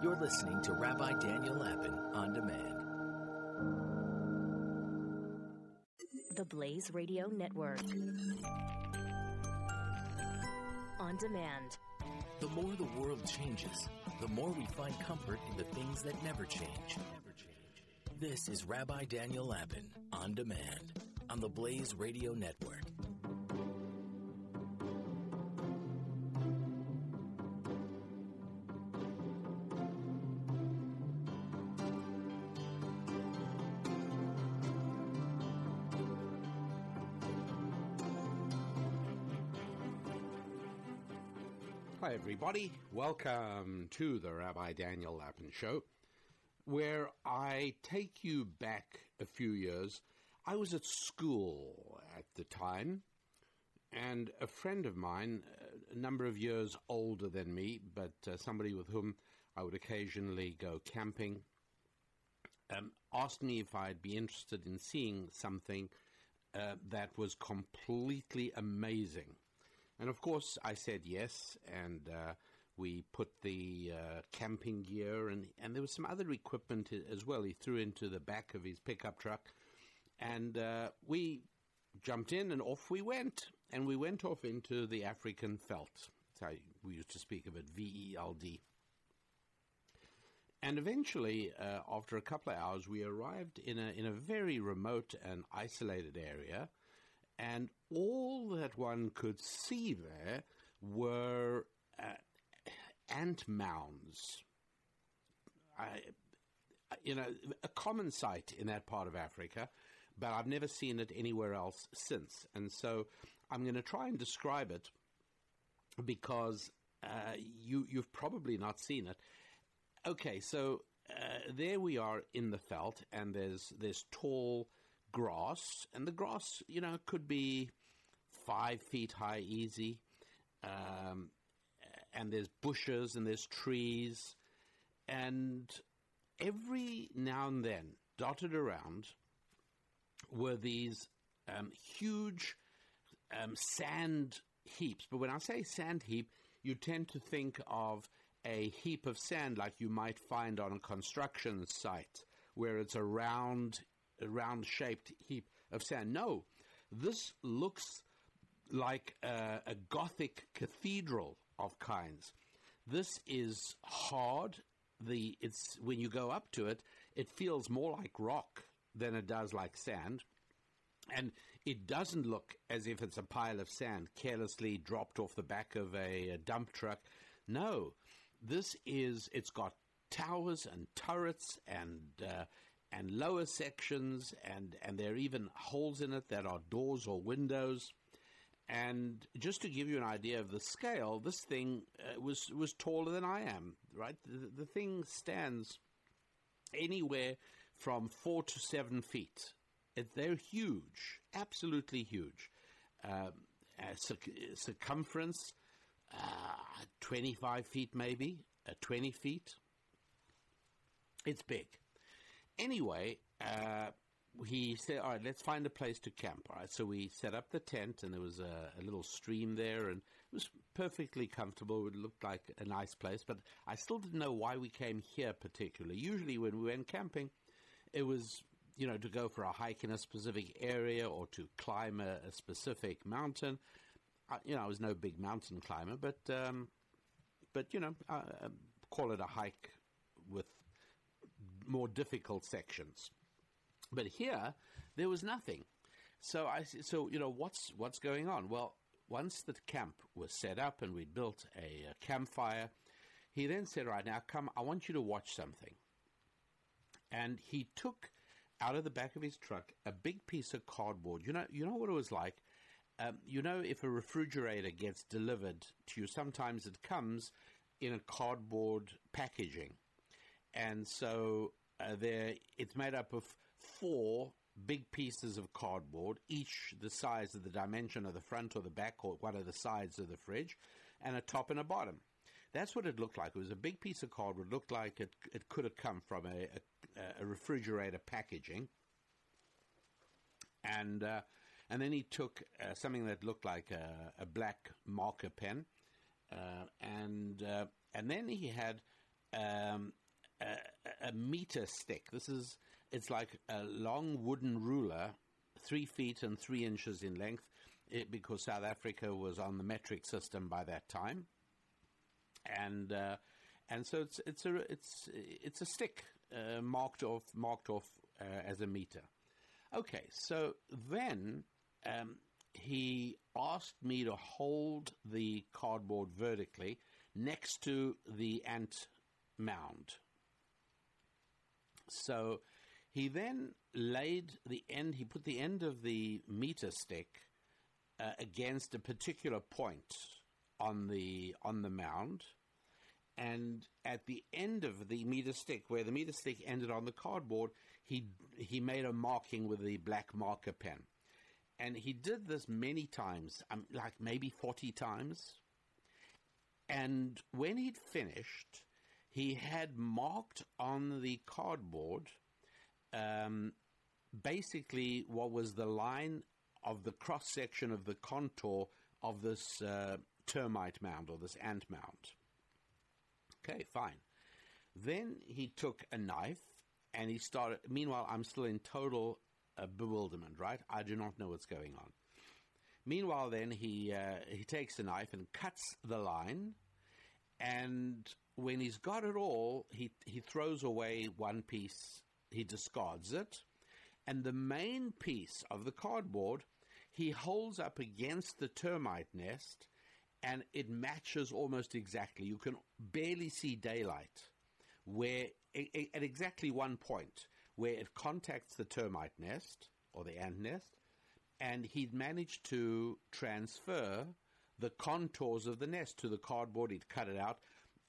You're listening to Rabbi Daniel Lapin on demand. The Blaze Radio Network. On demand. The more the world changes, the more we find comfort in the things that never change. This is Rabbi Daniel Lapin on demand on the Blaze Radio Network. Everybody. Welcome to the Rabbi Daniel Lapin Show, where I take you back a few years. I was at school at the time, and a friend of mine, a number of years older than me, but uh, somebody with whom I would occasionally go camping, um, asked me if I'd be interested in seeing something uh, that was completely amazing. And of course, I said yes, and uh, we put the uh, camping gear and, and there was some other equipment as well. He threw into the back of his pickup truck, and uh, we jumped in and off we went. And we went off into the African veld. How we used to speak of it, V E L D. And eventually, uh, after a couple of hours, we arrived in a in a very remote and isolated area and all that one could see there were uh, ant mounds. I, you know, a common sight in that part of Africa, but I've never seen it anywhere else since. And so I'm going to try and describe it because uh, you you've probably not seen it. Okay, so uh, there we are in the veld, and there's there's tall grass, and the grass, you know, could be five feet high, easy. Um, and there's bushes and there's trees, and every now and then, dotted around, were these um, huge um, sand heaps. But when I say sand heap, you tend to think of a heap of sand like you might find on a construction site, where it's a round round shaped heap of sand. No, this looks like a, a, Gothic cathedral of kinds. This is hard. The it's when you go up to it, it feels more like rock than it does like sand. And it doesn't look as if it's a pile of sand carelessly dropped off the back of a, a dump truck. No, this is, it's got towers and turrets and uh, and lower sections, and, and there are even holes in it that are doors or windows. And just to give you an idea of the scale, this thing uh, was was taller than I am. Right, the, the thing stands anywhere from four to seven feet. It, they're huge, absolutely huge. Um, circ- circumference, uh, twenty-five feet, maybe uh, twenty feet. It's big anyway, uh, he said, "All right, let's find a place to camp." All right, so we set up the tent, and there was a, a, little stream there, and it was perfectly comfortable. It looked like a nice place, but I still didn't know why we came here particularly. Usually, when we went camping, it was you know to go for a hike in a specific area or to climb a, a specific mountain. I, you know, I was no big mountain climber, but um, but you know, uh, call it a hike with more difficult sections. But here, there was nothing. So I so you know what's what's going on? Well, once the camp was set up and we built a, a campfire, he then said, "Right now, come. I want you to watch something." And he took out of the back of his truck a big piece of cardboard. You know, you know what it was like. Um, you know, if a refrigerator gets delivered to you, sometimes it comes in a cardboard packaging, and so uh, there, it's made up of four big pieces of cardboard, each the size of the dimension of the front or the back or one of the sides of the fridge, and a top and a bottom. That's what it looked like. It was a big piece of cardboard. It looked like it, it could have come from a, a, a refrigerator packaging. And uh, and then he took uh, something that looked like a, a black marker pen, uh, and uh, and then he had um, a, meter stick. This is it's like a long wooden ruler, three feet and three inches in length, it, because South Africa was on the metric system by that time, and uh, and so it's it's a it's it's a stick uh, marked off marked off uh, as a meter. Okay, so then um, he asked me to hold the cardboard vertically next to the ant mound. So he then laid the end, he put the end of the meter stick uh, against a particular point on the, on the mound. And at the end of the meter stick, where the meter stick ended on the cardboard, he, he made a marking with the black marker pen. And he did this many times, um, like maybe 40 times. And when he'd finished, he had marked on the cardboard um, basically what was the line of the cross section of the contour of this uh, termite mound or this ant mound. Okay, fine. Then he took a knife and he started. Meanwhile, I'm still in total uh, bewilderment, right? I do not know what's going on. Meanwhile, then he uh, he takes a knife and cuts the line, and when he's got it all, he he throws away one piece. He discards it, and the main piece of the cardboard he holds up against the termite nest, and it matches almost exactly. You can barely see daylight where at exactly one point where it contacts the termite nest or the ant nest, and he'd managed to transfer the contours of the nest to the cardboard. He'd cut it out,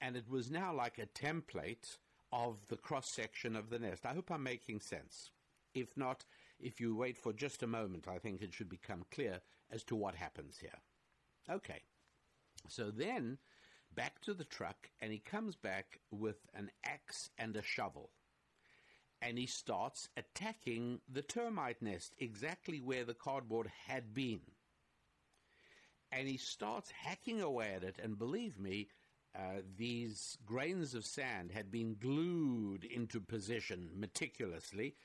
and it was now like a template of the cross section of the nest. I hope I'm making sense. If not, if you wait for just a moment, I think it should become clear as to what happens here. Okay. So then back to the truck, and he comes back with an axe and a shovel and he starts attacking the termite nest exactly where the cardboard had been. And he starts hacking away at it, and believe me, uh, these grains of sand had been glued into position meticulously,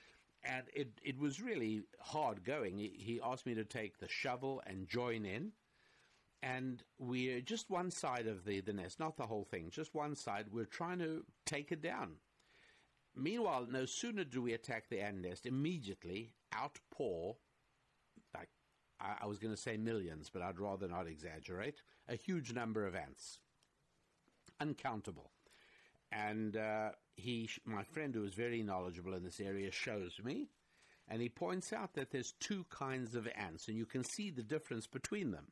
and it, it was really hard going. He, he asked me to take the shovel and join in, and we're just one side of the, the nest, not the whole thing, just one side. We're trying to take it down. Meanwhile, no sooner do we attack the ant nest, immediately outpour, like I, I was going to say millions, but I'd rather not exaggerate, a huge number of ants, uncountable. And uh, he, my friend, who is very knowledgeable in this area, shows me, and he points out that there's two kinds of ants, and you can see the difference between them.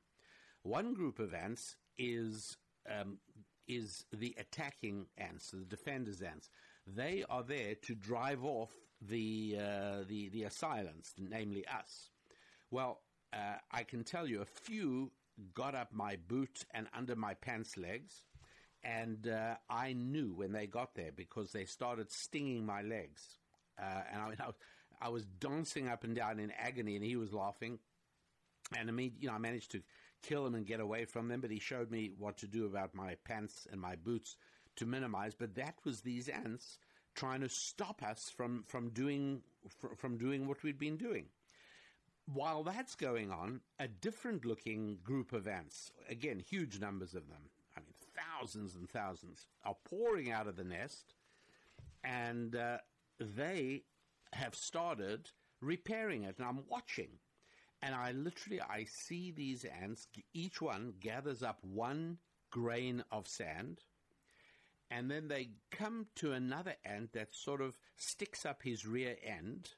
One group of ants is um, is the attacking ants, the defenders ants. They are there to drive off the uh, the the assailants, namely us. Well, uh, I can tell you a few got up my boot and under my pants legs, and uh, I knew when they got there because they started stinging my legs, uh, and I, I, I was dancing up and down in agony, and he was laughing. And I mean, you know, I managed to kill him and get away from them, but he showed me what to do about my pants and my boots to minimize, but that was these ants trying to stop us from, from doing, fr- from doing what we'd been doing. While that's going on, a different looking group of ants, again, huge numbers of them, thousands and thousands, are pouring out of the nest, and uh, they have started repairing it. And I'm watching, and I literally I see these ants. Each one gathers up one grain of sand, and then they come to another ant that sort of sticks up his rear end,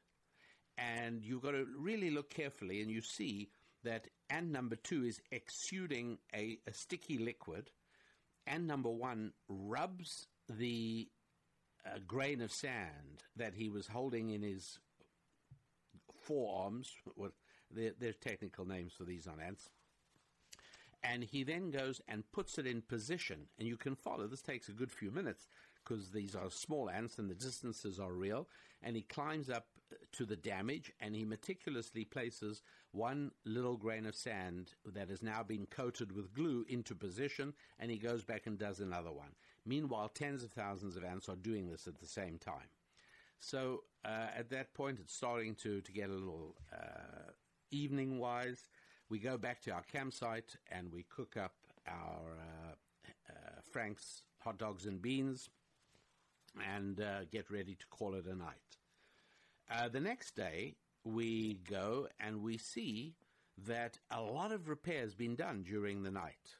and you've got to really look carefully, and you see that ant number two is exuding a, a sticky liquid. Ant number one rubs the uh, grain of sand that he was holding in his forearms. What there, there's technical names for these on ants and he then goes and puts it in position. And you can follow. This takes a good few minutes because these are small ants and the distances are real. And he climbs up to the damage and he meticulously places one little grain of sand that has now been coated with glue into position. And he goes back and does another one. Meanwhile, tens of thousands of ants are doing this at the same time. So uh, at that point, it's starting to, to get a little uh, evening wise. We go back to our campsite and we cook up our uh, uh Frank's hot dogs and beans and uh, get ready to call it a night. Uh, the next day, we go and we see that a lot of repairs been done during the night.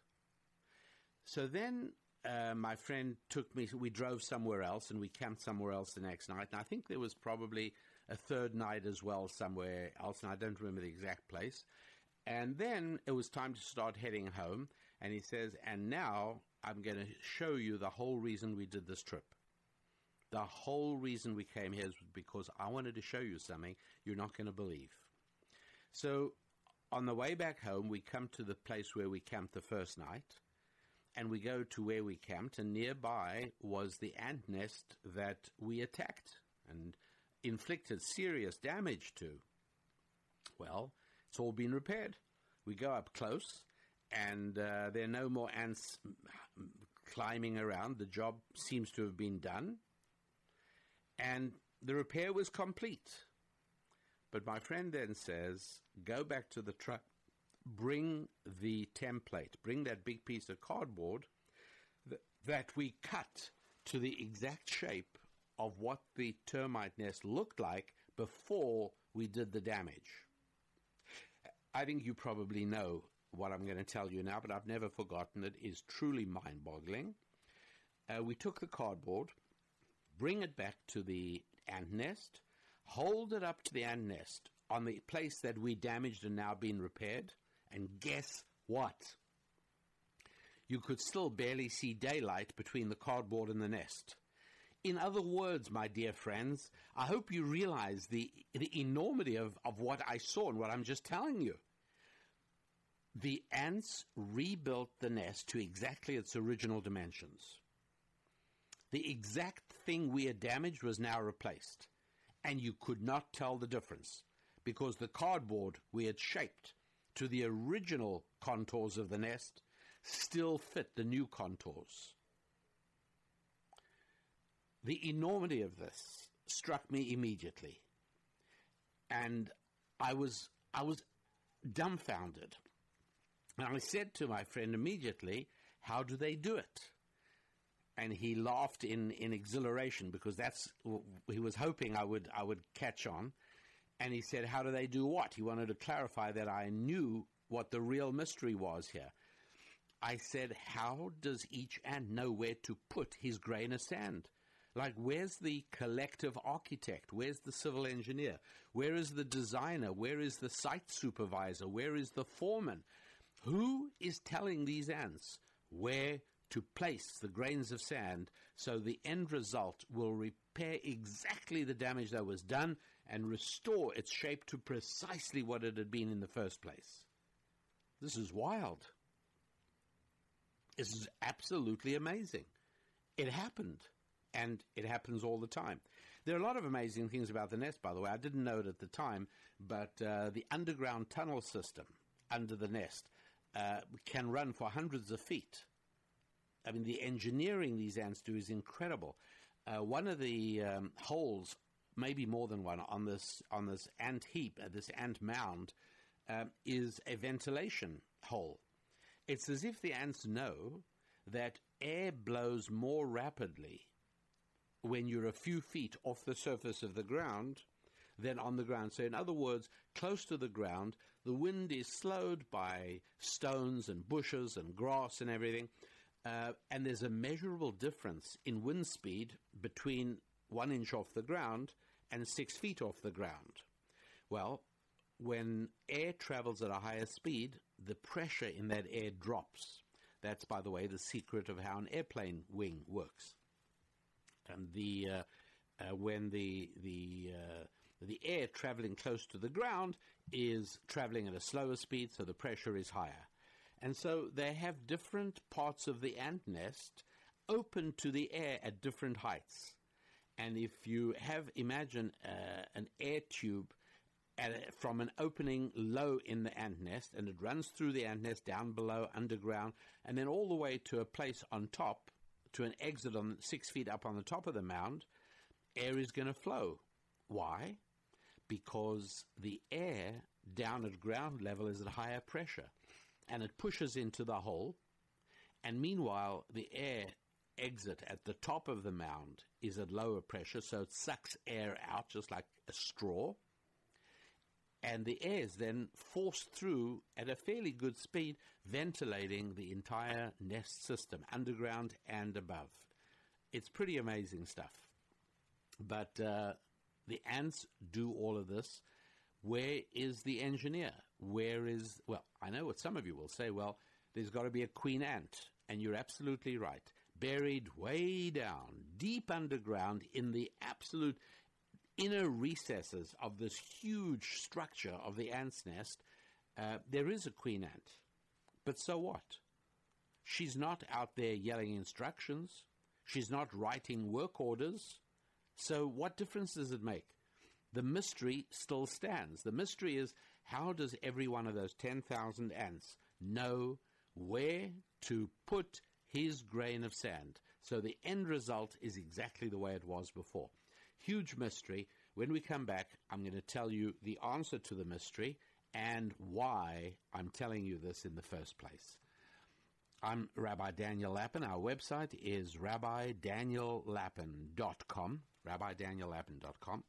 So then uh, my friend took me, we drove somewhere else and we camped somewhere else the next night. And I think there was probably a third night as well somewhere else, and I don't remember the exact place. And then it was time to start heading home. And he says, And now I'm going to show you the whole reason we did this trip. The whole reason we came here is because I wanted to show you something you're not going to believe. So on the way back home, we come to the place where we camped the first night and we go to where we camped, and nearby was the ant nest that we attacked and inflicted serious damage to. Well, it's all been repaired. We go up close, and uh, there are no more ants climbing around. The job seems to have been done, and the repair was complete. But my friend then says, go back to the truck bring the template, bring that big piece of cardboard th- that we cut to the exact shape of what the termite nest looked like before we did the damage. I think you probably know what I'm going to tell you now, but I've never forgotten it. it. Is truly mind boggling. Uh, we took the cardboard, bring it back to the ant nest, hold it up to the ant nest on the place that we damaged and now been repaired, and guess what? You could still barely see daylight between the cardboard and the nest. In other words, my dear friends, I hope you realize the, the enormity of, of what I saw and what I'm just telling you. The ants rebuilt the nest to exactly its original dimensions. The exact thing we had damaged was now replaced, and you could not tell the difference because the cardboard we had shaped to the original contours of the nest still fit the new contours. The enormity of this struck me immediately. And I was, I was dumbfounded. And I said to my friend immediately, How do they do it? And he laughed in, in exhilaration because that's he was hoping I would I would catch on. And he said, How do they do what? He wanted to clarify that I knew what the real mystery was here. I said, How does each ant know where to put his grain of sand? Like, where's the collective architect? Where's the civil engineer? Where is the designer? Where is the site supervisor? Where is the foreman? Who is telling these ants where to place the grains of sand so the end result will repair exactly the damage that was done and restore its shape to precisely what it had been in the first place. This is wild. This is absolutely amazing. It happened, and it happens all the time. There are a lot of amazing things about the nest, by the way. I didn't know it at the time, but uh, the underground tunnel system under the nest uh, can run for hundreds of feet. I mean, the engineering these ants do is incredible. Uh, one of the um, holes maybe more than one on this on this ant heap, uh, this ant mound, um, is a ventilation hole. It's as if the ants know that air blows more rapidly when you're a few feet off the surface of the ground than on the ground. So, in other words, close to the ground, the wind is slowed by stones and bushes and grass and everything. Uh, and there's a measurable difference in wind speed between one inch off the ground and six feet off the ground. Well, when air travels at a higher speed, the pressure in that air drops. That's, by the way, the secret of how an airplane wing works. And the uh, uh, when the the uh, the air traveling close to the ground is traveling at a slower speed, so the pressure is higher. And so they have different parts of the ant nest open to the air at different heights. And if you have, imagine uh, an air tube a, from an opening low in the ant nest, and it runs through the ant nest down below, underground, and then all the way to a place on top to an exit on six feet up on the top of the mound, air is going to flow. Why? Because the air down at ground level is at higher pressure and it pushes into the hole. And meanwhile, the air exit at the top of the mound is at lower pressure, so it sucks air out just like a straw. And the air is then forced through at a fairly good speed, ventilating the entire nest system, underground and above. It's pretty amazing stuff. But uh, the ants do all of this. Where is the engineer? Where is, well, I know what some of you will say, well, there's got to be a queen ant. And you're absolutely right. Buried way down, deep underground in the absolute inner recesses of this huge structure of the ant's nest, uh, there is a queen ant. But so what? She's not out there yelling instructions. She's not writing work orders. So what difference does it make? The mystery still stands. The mystery is how does every one of those 10,000 ants know where to put his grain of sand? So the end result is exactly the way it was before. Huge mystery. When we come back, I'm going to tell you the answer to the mystery and why I'm telling you this in the first place. I'm Rabbi Daniel Lapin. Our website is rabbidaniellapin.com, rabbidaniellapin.com.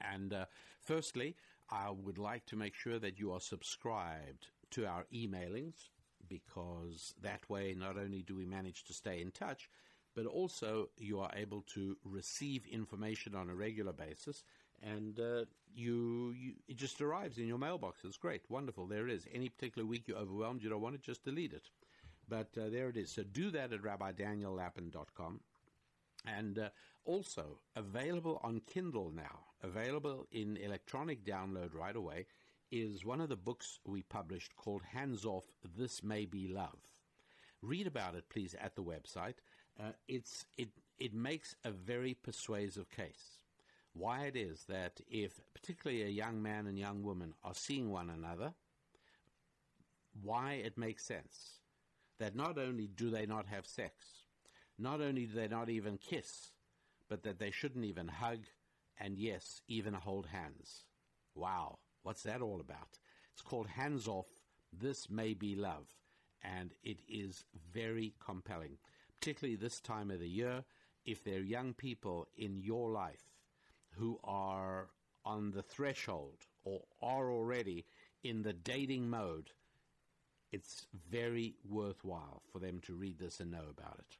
And uh, firstly, I would like to make sure that you are subscribed to our emailings because that way not only do we manage to stay in touch, but also you are able to receive information on a regular basis and uh, you, you, it just arrives in your mailbox. It's great, wonderful. There it is. Any particular week you're overwhelmed, you don't want it, just delete it. But uh, there it is. So do that at rabbidaniellapin.com. And uh, also available on Kindle now, available in electronic download right away, is one of the books we published called Hands Off This May Be Love. Read about it, please, at the website. Uh, it's, it, it makes a very persuasive case. Why it is that if, particularly a young man and young woman, are seeing one another, why it makes sense that not only do they not have sex, not only do they not even kiss, but that they shouldn't even hug, and yes, even hold hands. Wow, what's that all about? It's called Hands Off, This May Be Love, and it is very compelling, particularly this time of the year. If there are young people in your life who are on the threshold or are already in the dating mode, it's very worthwhile for them to read this and know about it.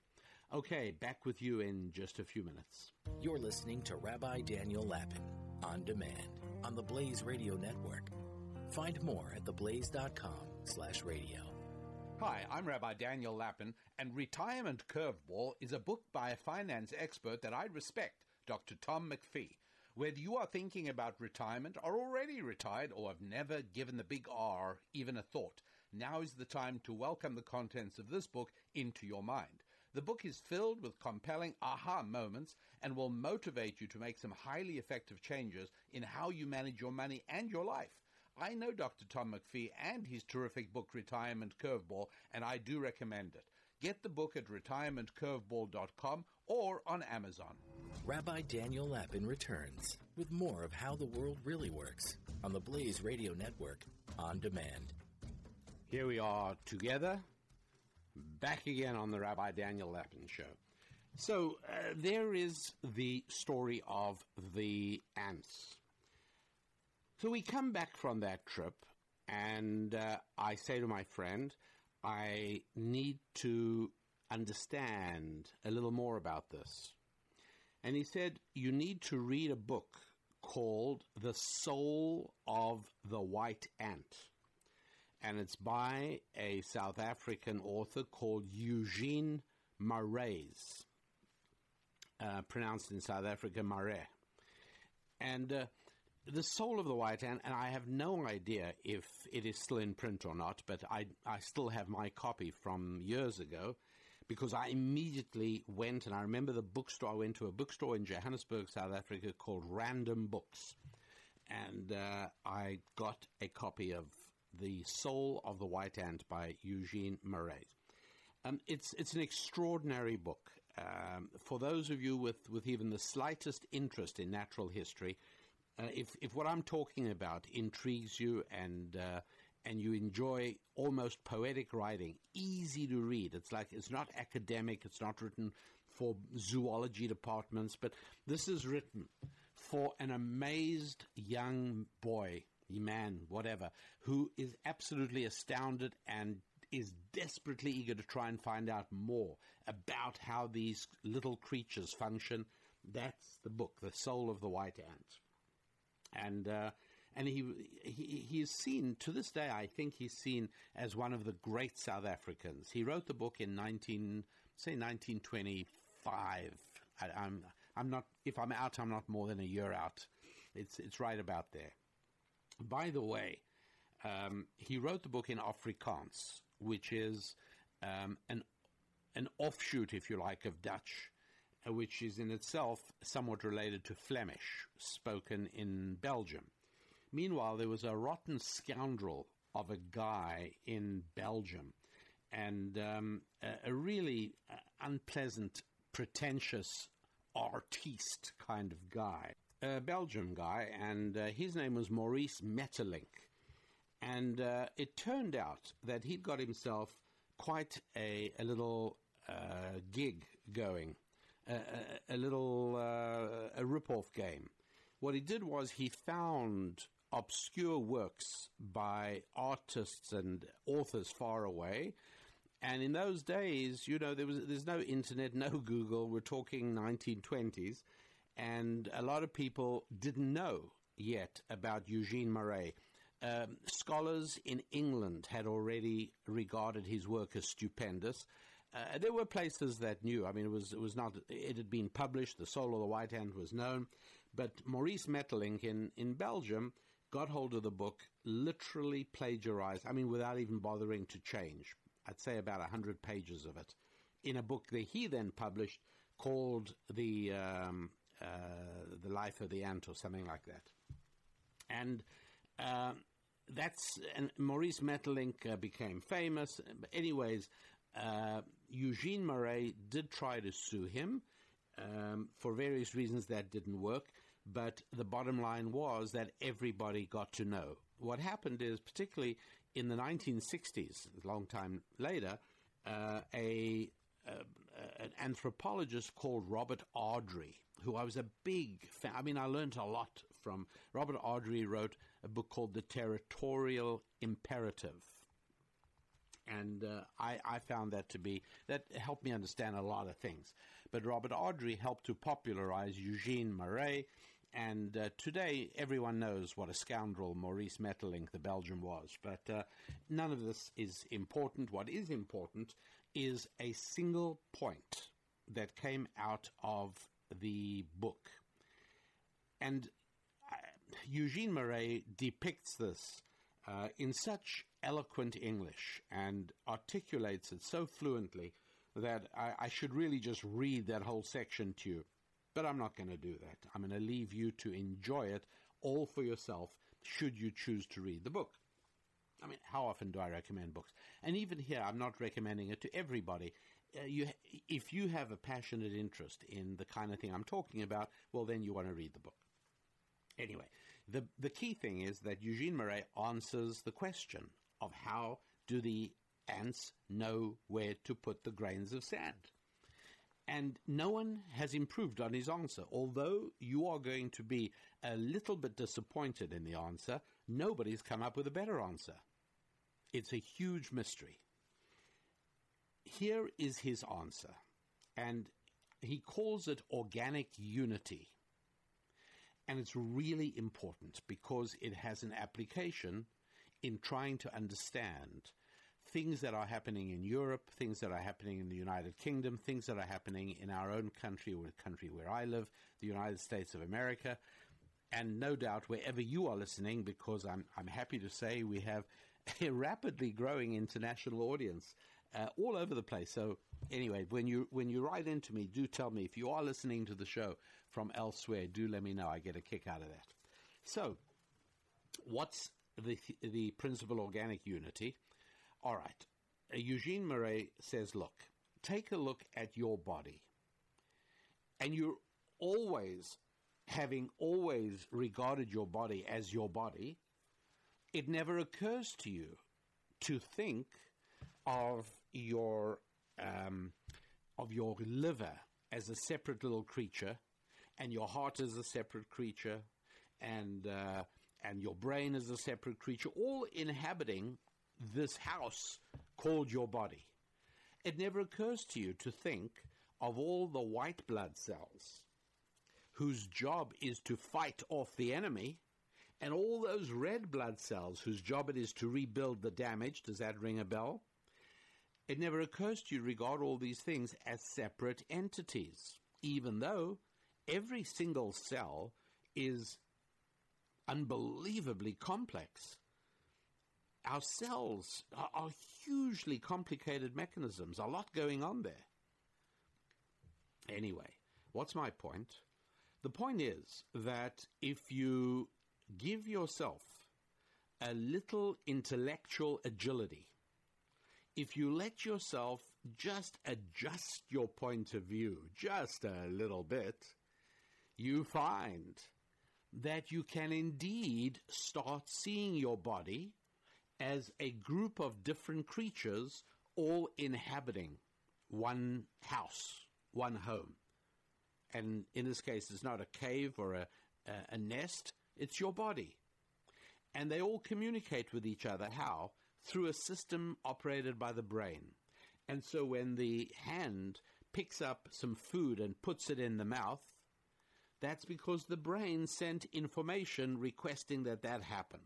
Okay, back with you in just a few minutes. You're listening to Rabbi Daniel Lapin on demand on the Blaze Radio Network. Find more at theblaze.com slash radio. Hi, I'm Rabbi Daniel Lapin, and Retirement Curveball is a book by a finance expert that I respect, Dr. Tom McPhee. Whether you are thinking about retirement, are already retired, or have never given the big R even a thought, now is the time to welcome the contents of this book into your mind. The book is filled with compelling aha moments and will motivate you to make some highly effective changes in how you manage your money and your life. I know Dr. Tom McPhee and his terrific book Retirement Curveball, and I do recommend it. Get the book at retirementcurveball.com or on Amazon. Rabbi Daniel Lapin returns with more of how the world really works on the Blaze Radio Network on demand. Here we are together, back again on the Rabbi Daniel Lapin show. So uh, there is the story of the ants. So we come back from that trip, and uh, I say to my friend, I need to understand a little more about this. And he said, You need to read a book called The Soul of the White Ant and it's by a South African author called Eugene Marais, uh, pronounced in South Africa Marais. And uh, the soul of the white ant, and I have no idea if it is still in print or not, but I, I still have my copy from years ago because I immediately went, and I remember the bookstore, I went to a bookstore in Johannesburg, South Africa called Random Books. And uh, I got a copy of the Soul of the White Ant by Eugene Marais. Um, it's it's an extraordinary book. Um, for those of you with, with even the slightest interest in natural history, uh, if if what I'm talking about intrigues you and uh, and you enjoy almost poetic writing, easy to read. It's like it's not academic. It's not written for zoology departments, but this is written for an amazed young boy, man, whatever, who is absolutely astounded and is desperately eager to try and find out more about how these little creatures function. That's the book, The Soul of the White Ant. And, uh, and he, he, he is seen, to this day, I think he's seen as one of the great South Africans. He wrote the book in 19, say 1925. I, I'm, I'm not, if I'm out, I'm not more than a year out. It's, it's right about there. By the way, um, he wrote the book in Afrikaans, which is um, an an offshoot, if you like, of Dutch, uh, which is in itself somewhat related to Flemish, spoken in Belgium. Meanwhile, there was a rotten scoundrel of a guy in Belgium, and um, a, a, really uh, unpleasant, pretentious artiste kind of guy, a Belgium guy, and uh, his name was Maurice Maeterlinck. And uh, it turned out that he'd got himself quite a, a little uh, gig going, a, a, a little uh, a rip-off game. What he did was he found obscure works by artists and authors far away. And in those days, you know, there was there's no internet, no Google. We're talking 1920s, and a lot of people didn't know yet about Eugene Marais. Um, scholars in England had already regarded his work as stupendous. Uh, there were places that knew. I mean, it was it was not. It had been published. The Soul of the White Ant was known, but Maurice Maeterlinck in in Belgium got hold of the book, literally plagiarized. I mean, without even bothering to change. I'd say about hundred pages of it, in a book that he then published called the um, the Life of the Ant or something like that, and. Uh, that's and Maurice Maeterlinck uh, became famous. Anyways, uh, Eugene Marais did try to sue him um, for various reasons that didn't work. But the bottom line was that everybody got to know. What happened is, particularly in the 1960s, a long time later, uh, a an anthropologist called Robert Ardrey, who I was a big fan. I mean, I learned a lot from Robert Ardrey. Wrote a book called The Territorial Imperative. And uh, I, I, found that to be, that helped me understand a lot of things. But Robert Ardrey helped to popularize Eugene Marais. And uh, today, everyone knows what a scoundrel Maurice Maeterlinck, the Belgian, was. But uh, none of this is important. What is important is a single point that came out of the book. And Eugene Marais depicts this uh, in such eloquent English and articulates it so fluently that I, I should really just read that whole section to you. But I'm not going to do that. I'm going to leave you to enjoy it all for yourself should you choose to read the book. I mean, how often do I recommend books? And even here, I'm not recommending it to everybody. Uh, you, if you have a passionate interest in the kind of thing I'm talking about, well, then you want to read the book. Anyway, the, the key thing is that Eugene Marais answers the question of how do the ants know where to put the grains of sand? And no one has improved on his answer. Although you are going to be a little bit disappointed in the answer, nobody's come up with a better answer. It's a huge mystery. Here is his answer, and he calls it organic unity. And it's really important because it has an application in trying to understand things that are happening in Europe, things that are happening in the United Kingdom, things that are happening in our own country or the country where I live, the United States of America, and no doubt wherever you are listening, because I'm, I'm happy to say we have a rapidly growing international audience uh, all over the place. So anyway, when you when you write into me, do tell me if you are listening to the show from elsewhere. Do let me know. I get a kick out of that. So, what's the the principal organic unity? All right. uh, Eugene Marais says, look, take a look at your body. And you're always, having always regarded your body as your body, it never occurs to you to think of your um, of your liver as a separate little creature, and your heart as a separate creature, and uh, and your brain as a separate creature, all inhabiting this house called your body. It never occurs to you to think of all the white blood cells whose job is to fight off the enemy, and all those red blood cells whose job it is to rebuild the damage. Does that ring a bell? It never occurs to you to regard all these things as separate entities, even though every single cell is unbelievably complex. Our cells are, are hugely complicated mechanisms, a lot going on there. Anyway, what's my point? The point is that if you give yourself a little intellectual agility, if you let yourself just adjust your point of view just a little bit, you find that you can indeed start seeing your body as a group of different creatures all inhabiting one house, one home and in this case, it's not a cave or a, a, nest, it's your body. And they all communicate with each other. How? Through a system operated by the brain. And so when the hand picks up some food and puts it in the mouth, that's because the brain sent information requesting that that happen.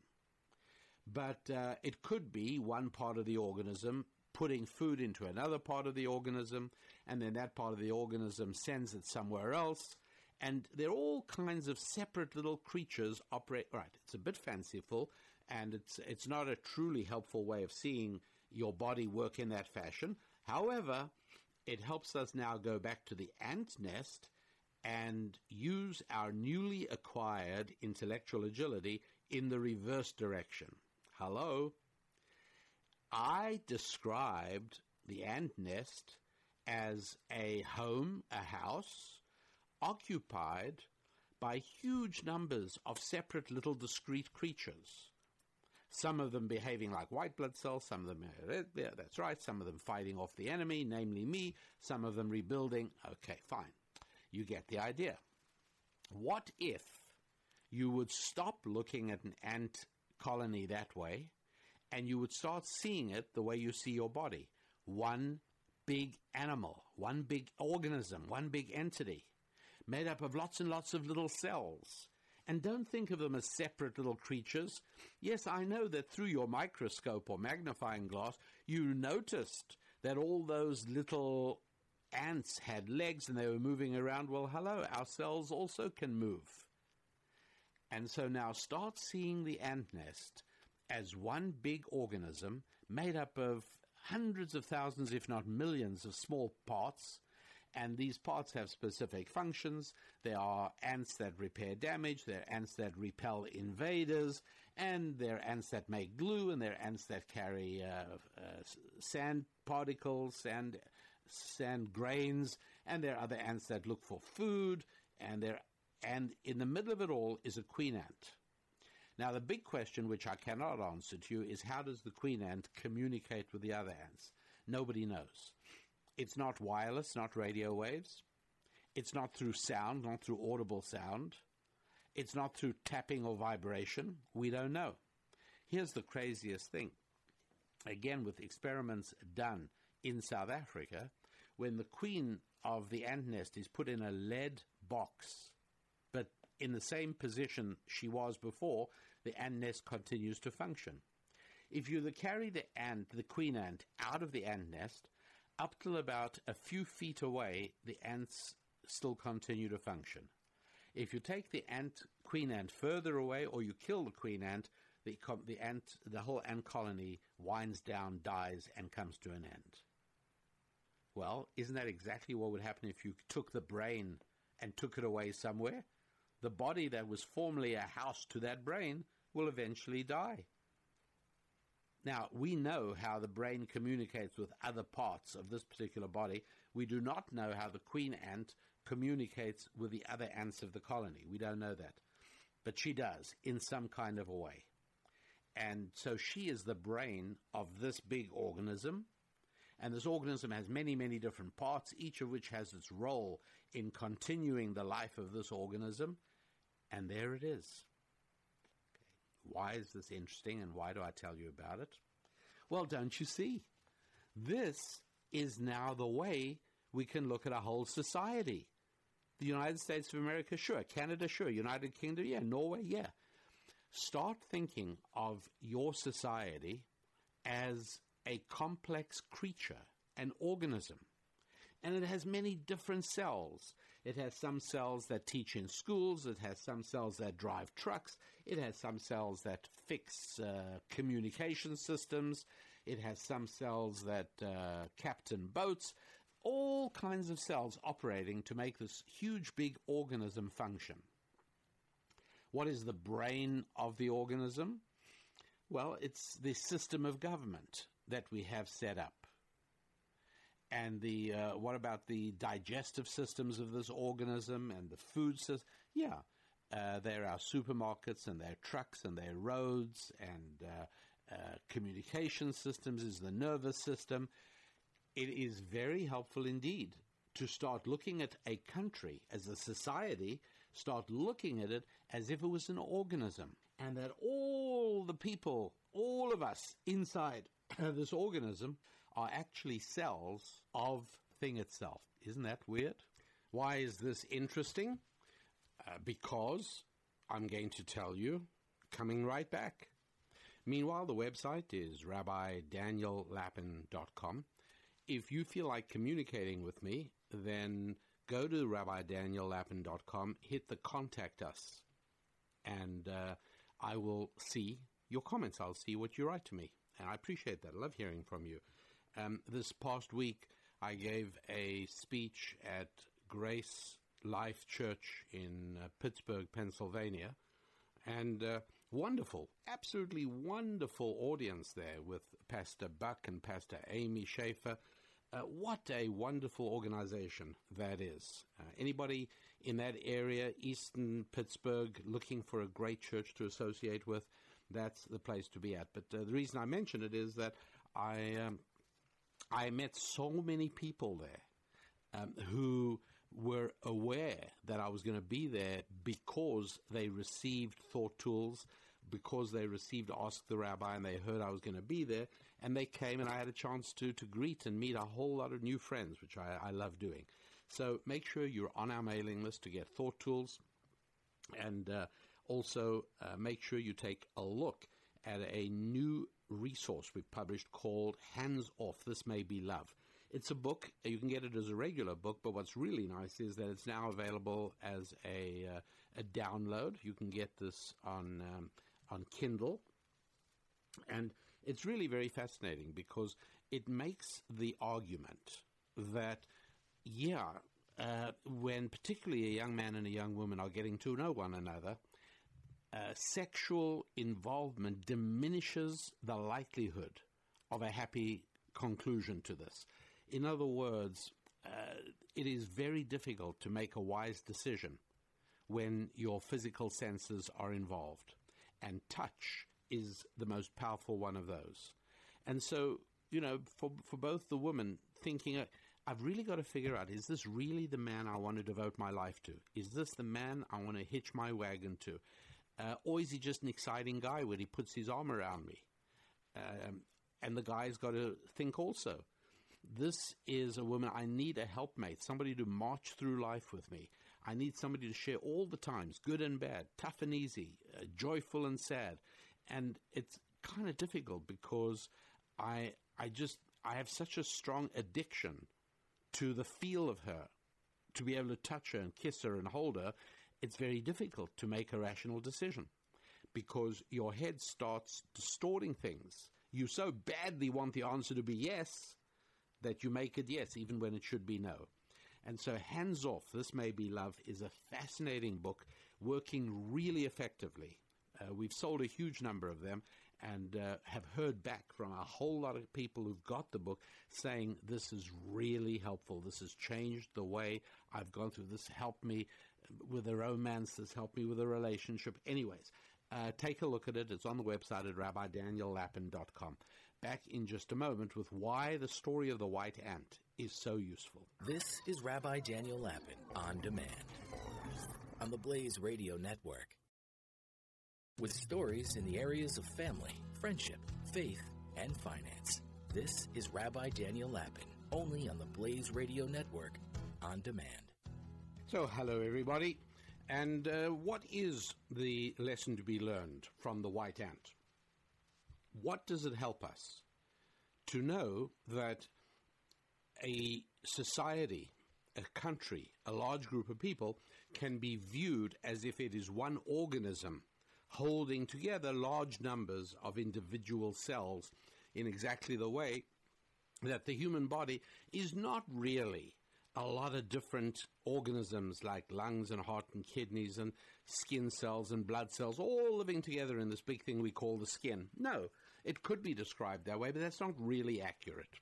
But uh, it could be one part of the organism putting food into another part of the organism, and then that part of the organism sends it somewhere else. And they're all kinds of separate little creatures operate. Right, it's a bit fanciful, and it's it's not a truly helpful way of seeing your body work in that fashion. However, it helps us now go back to the ant nest and use our newly acquired intellectual agility in the reverse direction. Hello? I described the ant nest as a home, a house, occupied by huge numbers of separate little discrete creatures. Some of them behaving like white blood cells, some of them, yeah, that's right, some of them fighting off the enemy, namely me, some of them rebuilding. Okay, fine. You get the idea. What if you would stop looking at an ant colony that way and you would start seeing it the way you see your body? One big animal, one big organism, one big entity, made up of lots and lots of little cells. And don't think of them as separate little creatures. Yes, I know that through your microscope or magnifying glass, you noticed that all those little ants had legs and they were moving around. Well, hello, our cells also can move. And so now start seeing the ant nest as one big organism made up of hundreds of thousands, if not millions, of small parts. And these parts have specific functions. There are ants that repair damage, there are ants that repel invaders, and there are ants that make glue, and there are ants that carry uh, uh, sand particles, sand, sand grains, and there are other ants that look for food, and there, and in the middle of it all is a queen ant. Now, the big question, which I cannot answer to you, is how does the queen ant communicate with the other ants? Nobody knows. It's not wireless, not radio waves. It's not through sound, not through audible sound. It's not through tapping or vibration. We don't know. Here's the craziest thing. Again, with experiments done in South Africa, when the queen of the ant nest is put in a lead box, but in the same position she was before, the ant nest continues to function. If you carry the ant, the queen ant, out of the ant nest, up till about a few feet away, the ants still continue to function. If you take the ant, queen ant further away, or you kill the queen ant, the, the ant, the whole ant colony winds down, dies, and comes to an end. Well, isn't that exactly what would happen if you took the brain and took it away somewhere? The body that was formerly a house to that brain will eventually die. Now, we know how the brain communicates with other parts of this particular body. We do not know how the queen ant communicates with the other ants of the colony. We don't know that. But she does in some kind of a way. And so she is the brain of this big organism. And this organism has many, many different parts, each of which has its role in continuing the life of this organism. And there it is. Why is this interesting and why do I tell you about it? Well, don't you see? This is now the way we can look at a whole society. The United States of America, sure. Canada, sure. United Kingdom, yeah. Norway, yeah. Start thinking of your society as a complex creature, an organism. And it has many different cells. It has some cells that teach in schools. It has some cells that drive trucks. It has some cells that fix uh, communication systems. It has some cells that uh, captain boats. All kinds of cells operating to make this huge, big organism function. What is the brain of the organism? Well, it's the system of government that we have set up. And the uh, what about the digestive systems of this organism and the food system? Yeah, uh, there are supermarkets and there are trucks and there are roads and uh, uh, communication systems is the nervous system. It is very helpful indeed to start looking at a country as a society, start looking at it as if it was an organism, and that all the people, all of us inside this organism are actually cells of thing itself. Isn't that weird? Why is this interesting? Uh, because I'm going to tell you coming right back. Meanwhile, the website is rabbidaniellapin.com. If you feel like communicating with me, then go to rabbidaniellapin.com, hit the contact us, and uh, I will see your comments. I'll see what you write to me. And I appreciate that. I love hearing from you. Um, this past week, I gave a speech at Grace Life Church in uh, Pittsburgh, Pennsylvania, and uh, wonderful, absolutely wonderful audience there with Pastor Buck and Pastor Amy Schaefer. Uh, what a wonderful organization that is. Uh, anybody in that area, Eastern Pittsburgh, looking for a great church to associate with, that's the place to be at. But uh, the reason I mention it is that I um, I met so many people there um, who were aware that I was going to be there because they received thought tools, because they received Ask the Rabbi and they heard I was going to be there, and they came and I had a chance to, to greet and meet a whole lot of new friends, which I, I love doing. So make sure you're on our mailing list to get thought tools, and uh, also uh, make sure you take a look at a new resource we've published called Hands Off This May Be Love. It's a book. You can get it as a regular book, but what's really nice is that it's now available as a, uh, a download. You can get this on um, on Kindle, and it's really very fascinating because it makes the argument that yeah, uh, when particularly a young man and a young woman are getting to know one another, uh, sexual involvement diminishes the likelihood of a happy conclusion to this. In other words, uh, it is very difficult to make a wise decision when your physical senses are involved, and touch is the most powerful one of those. And so, you know, for for both the women thinking, uh, I've really got to figure out: is this really the man I want to devote my life to? Is this the man I want to hitch my wagon to? Uh, or is he just an exciting guy when he puts his arm around me? Um, and the guy's got to think also this is a woman, I need a helpmate, somebody to march through life with me. I need somebody to share all the times, good and bad, tough and easy, uh, joyful and sad. And it's kind of difficult because I, I just, I have such a strong addiction to the feel of her, to be able to touch her and kiss her and hold her. It's very difficult to make a rational decision because your head starts distorting things. You so badly want the answer to be yes that you make it yes, even when it should be no. And so, Hands Off, This May Be Love is a fascinating book, working really effectively. Uh, we've sold a huge number of them, and uh, have heard back from a whole lot of people who've got the book saying this is really helpful. This has changed the way I've gone through. This helped me with a romance. This helped me with a relationship. Anyways, uh, take a look at it. It's on the website at rabbidaniellapin.com. Back in just a moment with why the story of the white ant is so useful. This is Rabbi Daniel Lapin on demand on the Blaze Radio Network. With stories in the areas of family, friendship, faith, and finance. This is Rabbi Daniel Lapin, only on the Blaze Radio Network on demand. So, hello everybody. And uh, what is the lesson to be learned from the white ant? What does it help us? To know that a society, a country, a large group of people can be viewed as if it is one organism holding together large numbers of individual cells in exactly the way that the human body is not really a lot of different organisms like lungs and heart and kidneys and skin cells and blood cells all living together in this big thing we call the skin. No, it could be described that way, but that's not really accurate.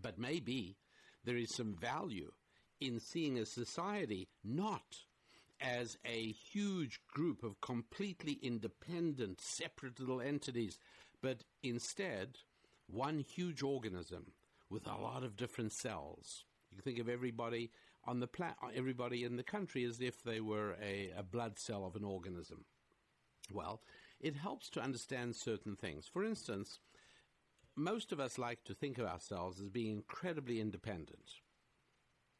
But maybe there is some value in seeing a society not as a huge group of completely independent, separate little entities, but instead one huge organism with a lot of different cells. Think of everybody on the pla- everybody in the country as if they were a, a blood cell of an organism. Well, it helps to understand certain things. For instance, most of us like to think of ourselves as being incredibly independent.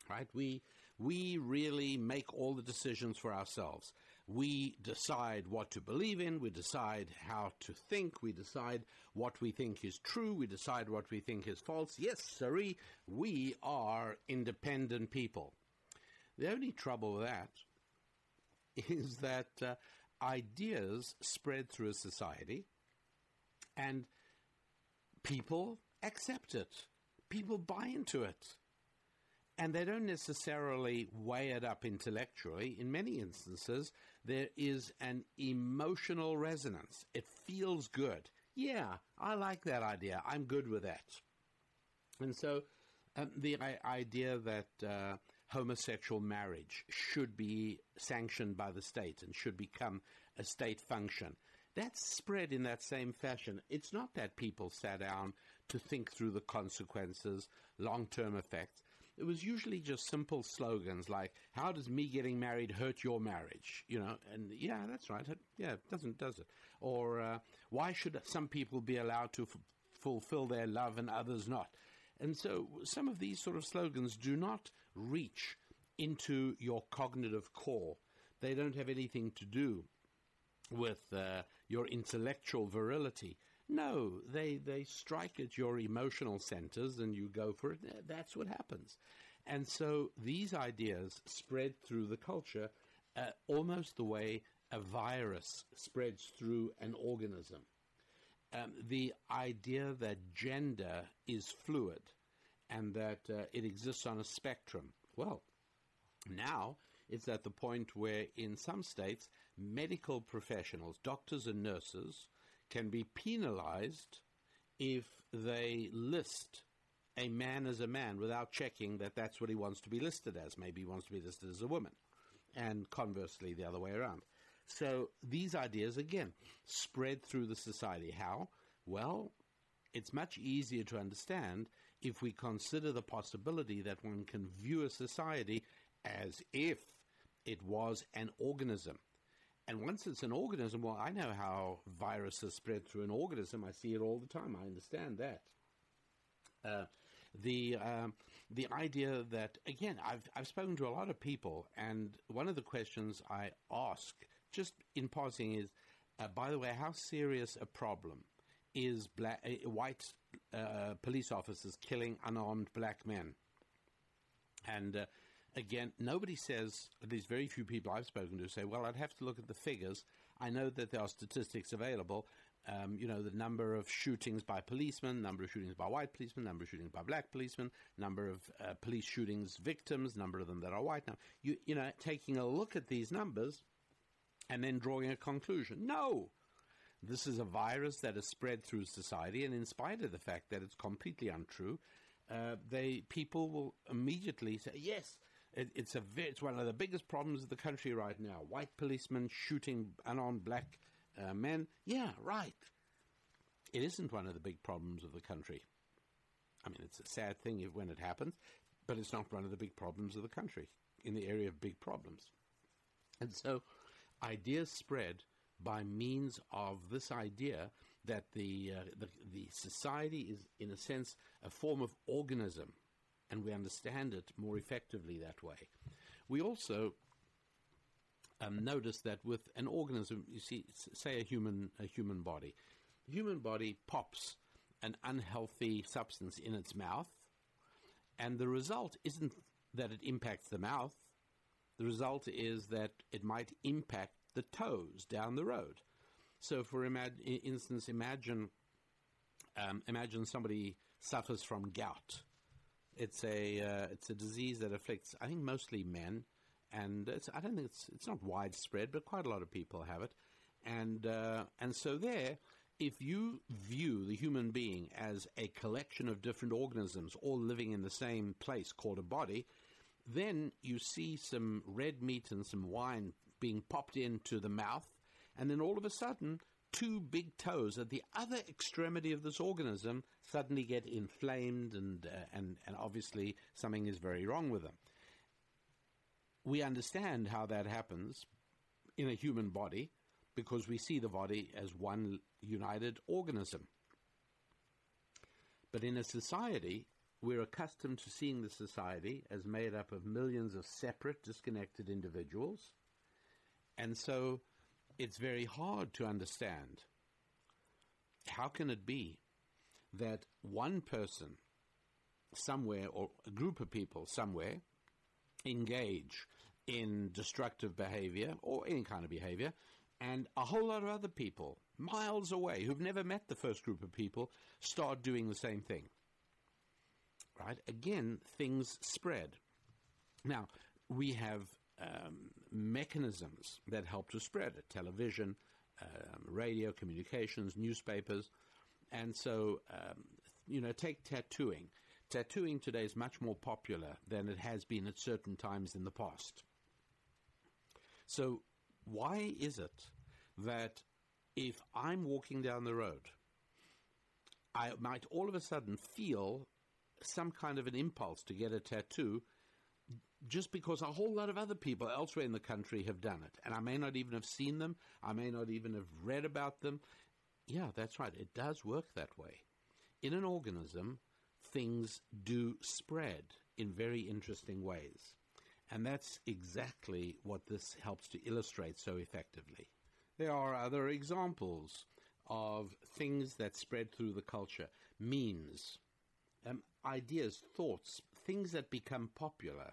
Right? We we really make all the decisions for ourselves. We decide what to believe in, we decide how to think, we decide what we think is true, we decide what we think is false. Yes, sirree, we are independent people. The only trouble with that is that uh, ideas spread through a society and people accept it. People buy into it and they don't necessarily weigh it up intellectually. In many instances, there is an emotional resonance. It feels good. Yeah, I like that idea. I'm good with that. And so um, the I- idea that uh, homosexual marriage should be sanctioned by the state and should become a state function. That's spread in that same fashion. It's not that people sat down to think through the consequences, long term effects it was usually just simple slogans like "How does me getting married hurt your marriage?" You know, and yeah, that's right. Yeah, it doesn't, does it? Or uh, why should some people be allowed to f- fulfill their love and others not? And so, some of these sort of slogans do not reach into your cognitive core. They don't have anything to do with uh, your intellectual virility. No, they, they strike at your emotional centers and you go for it. That's what happens. And so these ideas spread through the culture uh, almost the way a virus spreads through an organism. Um, the idea that gender is fluid and that uh, it exists on a spectrum. Well, now it's at the point where in some states, medical professionals, doctors and nurses, can be penalized if they list a man as a man without checking that that's what he wants to be listed as. Maybe he wants to be listed as a woman, and conversely, the other way around. So these ideas, again, spread through the society. How? Well, it's much easier to understand if we consider the possibility that one can view a society as if it was an organism. And once it's an organism, well, I know how viruses spread through an organism. I see it all the time. I understand that. Uh, the um, the idea that again, I've I've spoken to a lot of people, and one of the questions I ask, just in passing, is, uh, by the way, how serious a problem is black uh, white uh, police officers killing unarmed black men? And uh, again, nobody says, at least very few people I've spoken to say, well, I'd have to look at the figures. I know that there are statistics available. Um, you know, the number of shootings by policemen, number of shootings by white policemen, number of shootings by black policemen, number of uh, police shootings victims, number of them that are white. Now, you, you know, taking a look at these numbers and then drawing a conclusion. No! this is a virus that has spread through society, and in spite of the fact that it's completely untrue, uh, they people will immediately say, "Yes, it, it's a it's one of the biggest problems of the country right now. White policemen shooting unarmed black uh, men. Yeah, right. It isn't one of the big problems of the country. I mean, it's a sad thing if, when it happens, but it's not one of the big problems of the country in the area of big problems. And so, ideas spread by means of this idea that the, uh, the the society is, in a sense, a form of organism, and we understand it more effectively that way. We also um, notice that with an organism, you see, say a human a human body, human body pops an unhealthy substance in its mouth, and the result isn't that it impacts the mouth. The result is that it might impact the toes down the road. So, for imag- instance, imagine um, imagine somebody suffers from gout. It's a uh, it's a disease that afflicts, I think, mostly men, and I don't think it's it's not widespread, but quite a lot of people have it, and uh, and so there, if you view the human being as a collection of different organisms all living in the same place called a body, then you see some red meat and some wine being popped into the mouth, and then all of a sudden, two big toes at the other extremity of this organism suddenly get inflamed, and uh, and and obviously something is very wrong with them. We understand how that happens in a human body because we see the body as one united organism. But in a society, we're accustomed to seeing the society as made up of millions of separate, disconnected individuals. And so it's very hard to understand. How can it be that one person somewhere or a group of people somewhere engage in destructive behavior or any kind of behavior and a whole lot of other people miles away who've never met the first group of people start doing the same thing? Right? Again things spread. Now we have um, mechanisms that help to spread it. Television um, radio communications newspapers. And so um, you know take tattooing. Tattooing today is much more popular than it has been at certain times in the past. So why is it that if I'm walking down the road, I might all of a sudden feel some kind of an impulse to get a tattoo just because a whole lot of other people elsewhere in the country have done it. And I may not even have seen them, I may not even have read about them. Yeah, that's right, it does work that way. In an organism, things do spread in very interesting ways. And that's exactly what this helps to illustrate so effectively. There are other examples of things that spread through the culture, memes, um, ideas, thoughts, things that become popular,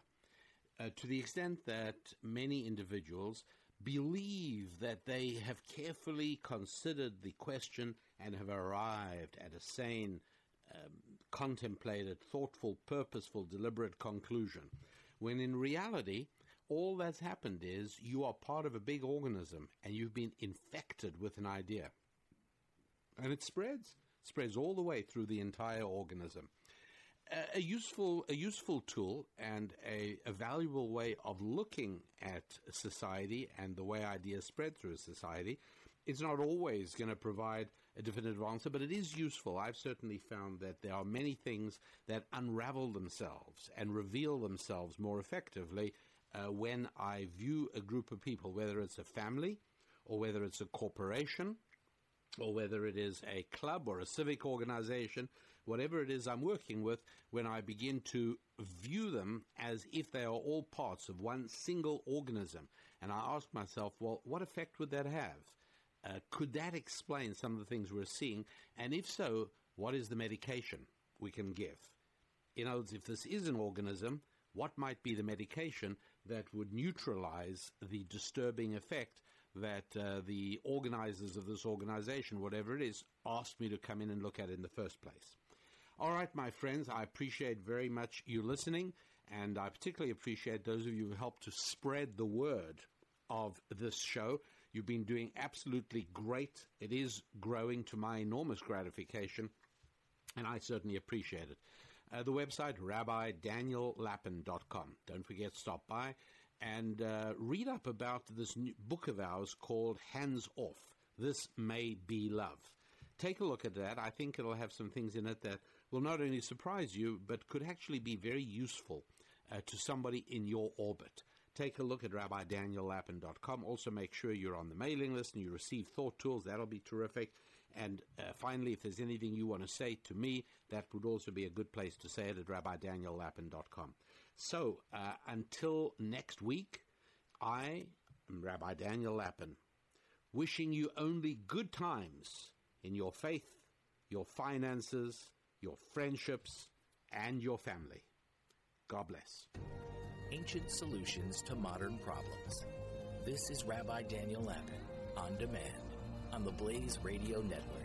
uh, to the extent that many individuals believe that they have carefully considered the question and have arrived at a sane, um, contemplated, thoughtful, purposeful, deliberate conclusion when in reality, all that's happened is you are part of a big organism and you've been infected with an idea. And it spreads, spreads all the way through the entire organism. A, useful, a useful tool and a, a valuable way of looking at society and the way ideas spread through society it's not always going to provide a definitive answer, but it is useful. I've certainly found that there are many things that unravel themselves and reveal themselves more effectively uh, when I view a group of people, whether it's a family or whether it's a corporation or whether it is a club or a civic organization, whatever it is I'm working with, when I begin to view them as if they are all parts of one single organism. And I ask myself, well, what effect would that have? Uh, could that explain some of the things we're seeing? And if so, what is the medication we can give? In other words, if this is an organism, what might be the medication that would neutralize the disturbing effect that uh, the organizers of this organization, whatever it is, asked me to come in and look at in the first place? All right, my friends, I appreciate very much you listening, and I particularly appreciate those of you who helped to spread the word of this show. You've been doing absolutely great. It is growing to my enormous gratification, and I certainly appreciate it. Uh, the website, rabbidaniellapin.com. Don't forget, stop by and uh, read up about this new book of ours called Hands Off. This May Be Love. Take a look at that. I think it'll have some things in it that will not only surprise you, but could actually be very useful uh, to somebody in your orbit. Take a look at rabbidaniellapin.com. Also, make sure you're on the mailing list and you receive thought tools. That'll be terrific. And uh, finally, if there's anything you want to say to me, that would also be a good place to say it at rabbidaniellapin.com. So, uh, until next week, I am Rabbi Daniel Lapin, wishing you only good times in your faith, your finances, your friendships, and your family. God bless. Ancient solutions to modern problems. This is Rabbi Daniel Lapin on demand on the Blaze Radio Network.